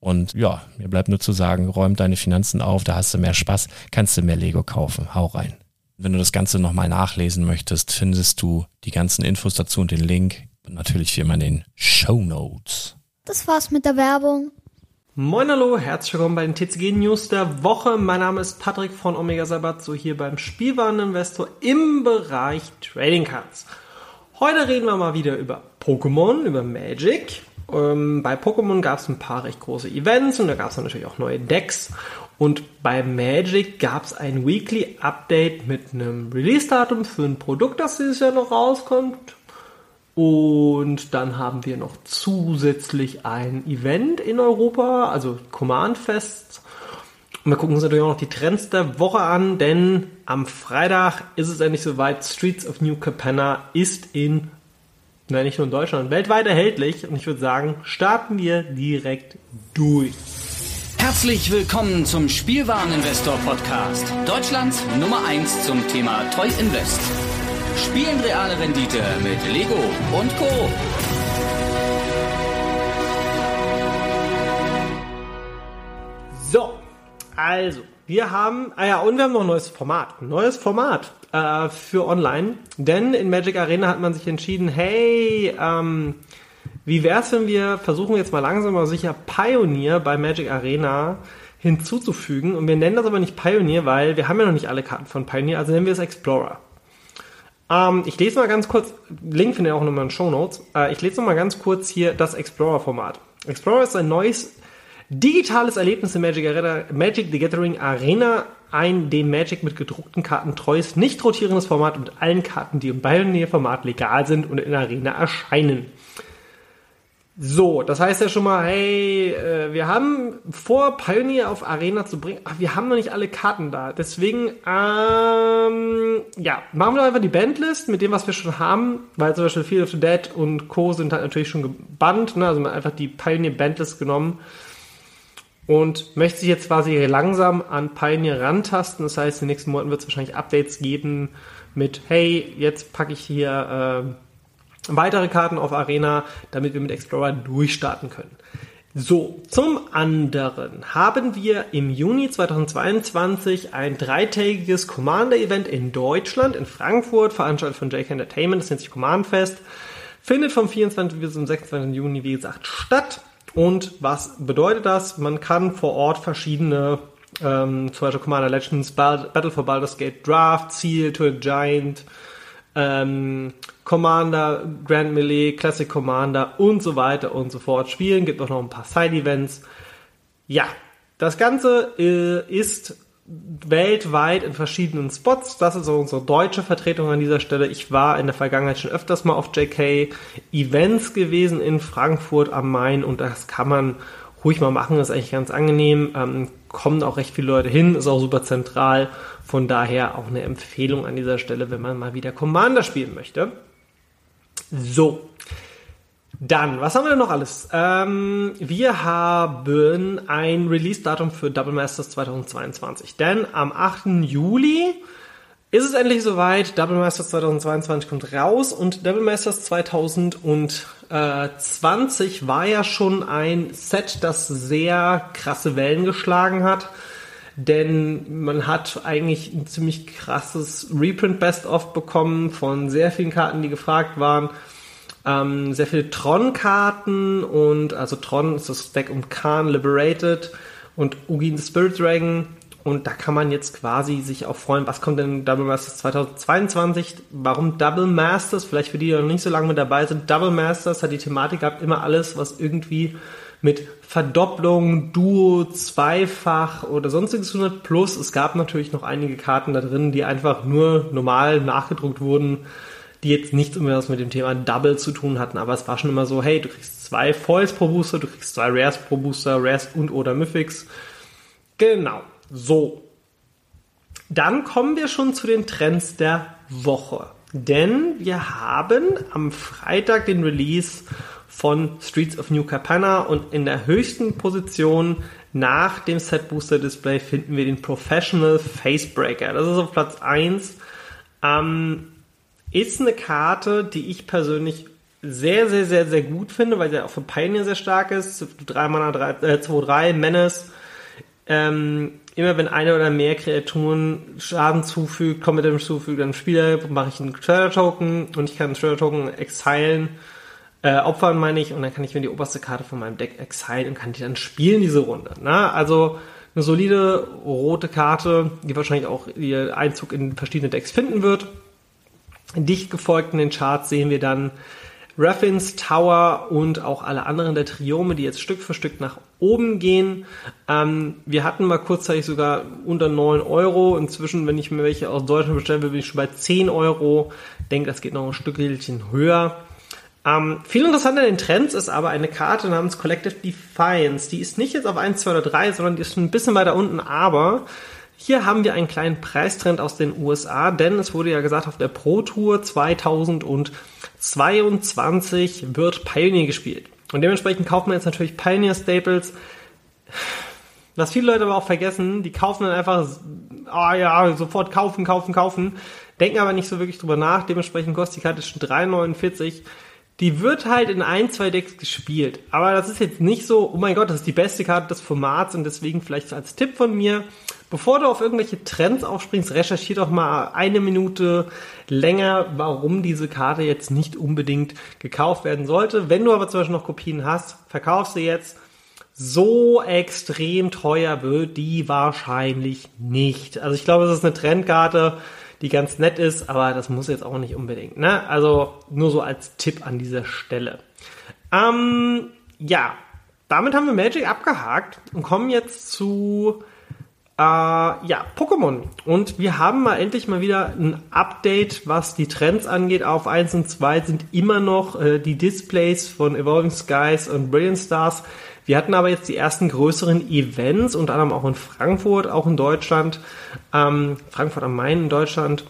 Und ja, mir bleibt nur zu sagen, räum deine Finanzen auf, da hast du mehr Spaß, kannst du mehr Lego kaufen. Hau rein. Wenn du das Ganze nochmal nachlesen möchtest, findest du die ganzen Infos dazu und den Link. Und natürlich wie immer in den Show Notes. Das war's mit der Werbung. Moin hallo, herzlich willkommen bei den TCG News der Woche. Mein Name ist Patrick von Omega Sabat, so hier beim Spielwareninvestor im Bereich Trading Cards. Heute reden wir mal wieder über Pokémon, über Magic ähm, bei Pokémon gab es ein paar recht große Events und da gab es natürlich auch neue Decks. Und bei Magic gab es ein Weekly Update mit einem Release-Datum für ein Produkt, das dieses Jahr noch rauskommt. Und dann haben wir noch zusätzlich ein Event in Europa, also Command Fest. Und wir gucken uns natürlich auch noch die Trends der Woche an, denn am Freitag ist es endlich soweit. Streets of New Capenna ist in Nein, nicht nur in Deutschland, weltweit erhältlich. Und ich würde sagen, starten wir direkt durch. Herzlich willkommen zum Spielwareninvestor Podcast. Deutschlands Nummer 1 zum Thema Toy Invest. Spielen reale Rendite mit Lego und Co. So, also, wir haben, ah ja, und wir haben noch ein neues Format. Neues Format äh, für online. Denn in Magic Arena hat man sich entschieden, hey, ähm, wie wär's, wenn wir versuchen jetzt mal langsam aber sicher Pioneer bei Magic Arena hinzuzufügen. Und wir nennen das aber nicht Pioneer, weil wir haben ja noch nicht alle Karten von Pioneer, also nennen wir es Explorer. Ähm, ich lese mal ganz kurz, Link findet ihr auch nochmal in den Show Notes. Äh, ich lese noch mal ganz kurz hier das Explorer-Format. Explorer ist ein neues digitales Erlebnis in Magic, Arena, Magic the Gathering Arena ein dem Magic mit gedruckten Karten treues, nicht rotierendes Format mit allen Karten, die im Pioneer-Format legal sind und in Arena erscheinen. So, das heißt ja schon mal, hey, äh, wir haben vor, Pioneer auf Arena zu bringen, aber wir haben noch nicht alle Karten da. Deswegen, ähm, ja, machen wir doch einfach die Bandlist mit dem, was wir schon haben, weil zum Beispiel Field of the Dead und Co. sind halt natürlich schon gebannt, ne? also man hat einfach die Pioneer Bandlist genommen und möchte sich jetzt quasi langsam an Pioneer rantasten. Das heißt, in den nächsten Monaten wird es wahrscheinlich Updates geben mit, hey, jetzt packe ich hier äh, weitere Karten auf Arena, damit wir mit Explorer durchstarten können. So, zum anderen haben wir im Juni 2022 ein dreitägiges Commander-Event in Deutschland, in Frankfurt, veranstaltet von JK Entertainment, das nennt sich Command Fest, findet vom 24. bis zum 26. Juni, wie gesagt, statt. Und was bedeutet das? Man kann vor Ort verschiedene, ähm, zum Beispiel Commander Legends, Battle for Baldur's Gate Draft, Seal to a Giant, ähm, Commander, Grand Melee, Classic Commander und so weiter und so fort spielen. Gibt auch noch ein paar Side-Events. Ja, das Ganze äh, ist weltweit in verschiedenen Spots. Das ist unsere deutsche Vertretung an dieser Stelle. Ich war in der Vergangenheit schon öfters mal auf JK Events gewesen in Frankfurt am Main und das kann man ruhig mal machen. Das ist eigentlich ganz angenehm. Ähm, kommen auch recht viele Leute hin, ist auch super zentral. Von daher auch eine Empfehlung an dieser Stelle, wenn man mal wieder Commander spielen möchte. So. Dann, was haben wir denn noch alles? Ähm, wir haben ein Release-Datum für Double Masters 2022. Denn am 8. Juli ist es endlich soweit. Double Masters 2022 kommt raus und Double Masters 2020 war ja schon ein Set, das sehr krasse Wellen geschlagen hat denn man hat eigentlich ein ziemlich krasses Reprint Best-of bekommen von sehr vielen Karten, die gefragt waren. Ähm, sehr viele Tron-Karten und also Tron ist das Deck um Khan Liberated und Ugin Spirit Dragon. Und da kann man jetzt quasi sich auch freuen, was kommt denn Double Masters 2022? Warum Double Masters? Vielleicht für die, die noch nicht so lange mit dabei sind. Double Masters hat die Thematik gehabt, immer alles, was irgendwie mit Verdopplung, Duo, Zweifach oder sonstiges 100 plus. Es gab natürlich noch einige Karten da drin, die einfach nur normal nachgedruckt wurden, die jetzt nichts mehr mit dem Thema Double zu tun hatten. Aber es war schon immer so, hey, du kriegst zwei Foils pro Booster, du kriegst zwei Rares pro Booster, Rares und oder Mythics. Genau. So. Dann kommen wir schon zu den Trends der Woche. Denn wir haben am Freitag den Release von Streets of New Capenna und in der höchsten Position nach dem Set Booster Display finden wir den Professional Facebreaker. Das ist auf Platz 1. Ähm, ist eine Karte, die ich persönlich sehr, sehr, sehr, sehr gut finde, weil sie auch für Pioneer sehr stark ist. 3 Mana, 3, äh, 2, 3, Menace. Ähm, immer wenn eine oder mehr Kreaturen Schaden zufügt, Combat Damage zufügt einem Spieler, mache ich einen Shredder Token und ich kann einen Shredder Token exilen äh, opfern meine ich, und dann kann ich mir die oberste Karte von meinem Deck exile und kann die dann spielen, diese Runde. Na, also eine solide rote Karte, die wahrscheinlich auch ihr Einzug in verschiedene Decks finden wird. Dicht gefolgt in den Charts sehen wir dann Raffins, Tower und auch alle anderen der Triome, die jetzt Stück für Stück nach oben gehen. Ähm, wir hatten mal kurzzeitig sogar unter 9 Euro. Inzwischen, wenn ich mir welche aus Deutschland bestellen will, bin ich schon bei 10 Euro. Denke, das geht noch ein Stückchen höher. Ähm, viel interessanter in den Trends ist aber eine Karte namens Collective Defiance. Die ist nicht jetzt auf 1, 2 oder 3, sondern die ist ein bisschen weiter unten, aber hier haben wir einen kleinen Preistrend aus den USA, denn es wurde ja gesagt, auf der Pro Tour 2022 wird Pioneer gespielt. Und dementsprechend kaufen wir jetzt natürlich Pioneer Staples. Was viele Leute aber auch vergessen, die kaufen dann einfach, ah oh ja, sofort kaufen, kaufen, kaufen, denken aber nicht so wirklich drüber nach. Dementsprechend kostet die Karte schon 3,49 die wird halt in ein, zwei Decks gespielt. Aber das ist jetzt nicht so, oh mein Gott, das ist die beste Karte des Formats und deswegen vielleicht als Tipp von mir, bevor du auf irgendwelche Trends aufspringst, recherchier doch mal eine Minute länger, warum diese Karte jetzt nicht unbedingt gekauft werden sollte. Wenn du aber zum Beispiel noch Kopien hast, verkauf sie jetzt. So extrem teuer wird die wahrscheinlich nicht. Also ich glaube, es ist eine Trendkarte die ganz nett ist, aber das muss jetzt auch nicht unbedingt. Ne? Also nur so als Tipp an dieser Stelle. Ähm, ja, damit haben wir Magic abgehakt und kommen jetzt zu Äh, ja, Pokémon. Und wir haben mal endlich mal wieder ein Update, was die Trends angeht. Auf 1 und 2 sind immer noch äh, die Displays von Evolving Skies und Brilliant Stars. Wir hatten aber jetzt die ersten größeren Events, unter anderem auch in Frankfurt, auch in Deutschland. Ähm, Frankfurt am Main in Deutschland.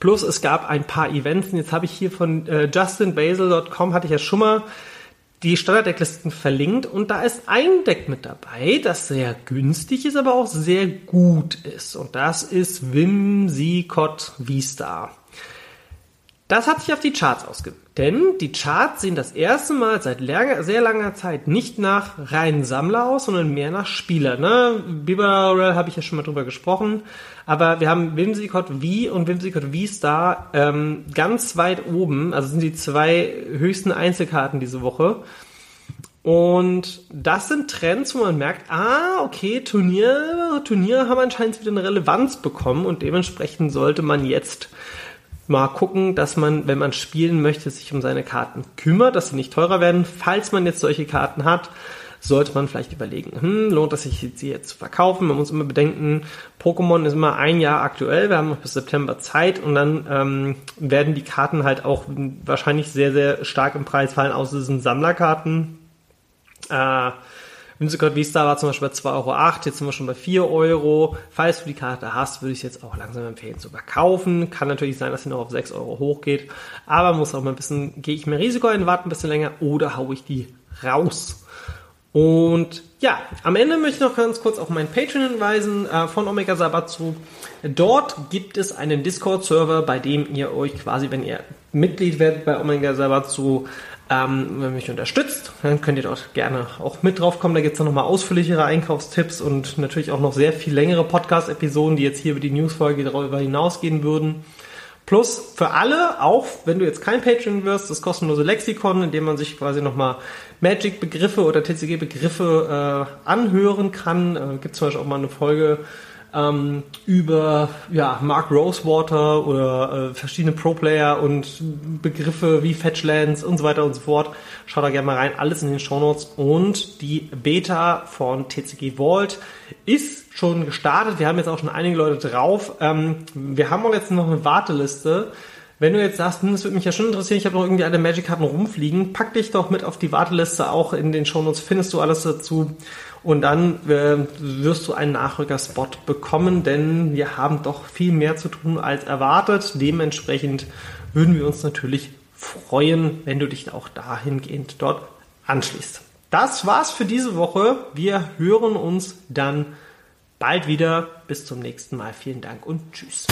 Plus es gab ein paar Events. Und jetzt habe ich hier von äh, justinbasel.com, hatte ich ja schon mal die Standarddecklisten verlinkt und da ist ein Deck mit dabei, das sehr günstig ist, aber auch sehr gut ist. Und das ist Whimsicott V-Star. Das hat sich auf die Charts ausgewirkt. Denn die Charts sehen das erste Mal seit langer, sehr langer Zeit nicht nach reinen Sammler aus, sondern mehr nach Spieler. Ne? Bibarel habe ich ja schon mal drüber gesprochen. Aber wir haben Whimsicott V und Whimsicott V-Star ähm, ganz weit oben. Also sind die zwei höchsten Einzelkarten diese Woche. Und das sind Trends, wo man merkt, ah, okay, Turnier, Turniere haben anscheinend wieder eine Relevanz bekommen und dementsprechend sollte man jetzt mal gucken, dass man, wenn man spielen möchte, sich um seine Karten kümmert, dass sie nicht teurer werden. Falls man jetzt solche Karten hat, sollte man vielleicht überlegen, hm, lohnt es sich, sie jetzt zu verkaufen? Man muss immer bedenken, Pokémon ist immer ein Jahr aktuell, wir haben noch bis September Zeit und dann ähm, werden die Karten halt auch wahrscheinlich sehr, sehr stark im Preis fallen, außer es sind Sammlerkarten. Äh, Whimsicott V-Star war zum Beispiel bei 2,08 Euro, jetzt sind wir schon bei 4 Euro. Falls du die Karte hast, würde ich es jetzt auch langsam empfehlen zu verkaufen. Kann natürlich sein, dass sie noch auf 6 Euro hochgeht, aber muss auch mal ein bisschen, gehe ich mehr Risiko ein, warte ein bisschen länger oder haue ich die raus. Und ja, am Ende möchte ich noch ganz kurz auf meinen Patreon hinweisen äh, von Omega Sabatsu. Dort gibt es einen Discord-Server, bei dem ihr euch quasi, wenn ihr Mitglied werdet bei Omega Sabatsu, ähm, wenn mich unterstützt, dann könnt ihr dort gerne auch mit drauf kommen. Da gibt es dann nochmal ausführlichere Einkaufstipps und natürlich auch noch sehr viel längere Podcast-Episoden, die jetzt hier über die Newsfolge darüber hinausgehen würden. Plus für alle, auch wenn du jetzt kein Patreon wirst, das kostenlose Lexikon, in dem man sich quasi nochmal Magic-Begriffe oder TCG-Begriffe äh, anhören kann. Äh, Gibt zum Beispiel auch mal eine Folge ähm, über ja, Mark Rosewater oder äh, verschiedene Pro-Player und Begriffe wie Fetchlands und so weiter und so fort. Schaut da gerne mal rein, alles in den Shownotes. Und die Beta von TCG Vault ist schon gestartet. Wir haben jetzt auch schon einige Leute drauf. Ähm, wir haben auch jetzt noch eine Warteliste. Wenn du jetzt sagst, hm, das würde mich ja schon interessieren, ich habe noch irgendwie alle Magic-Karten rumfliegen, pack dich doch mit auf die Warteliste, auch in den Shownotes findest du alles dazu. Und dann äh, wirst du einen Nachrückerspot bekommen, denn wir haben doch viel mehr zu tun als erwartet. Dementsprechend würden wir uns natürlich freuen, wenn du dich auch dahingehend dort anschließt. Das war's für diese Woche. Wir hören uns dann bald wieder. Bis zum nächsten Mal. Vielen Dank und tschüss.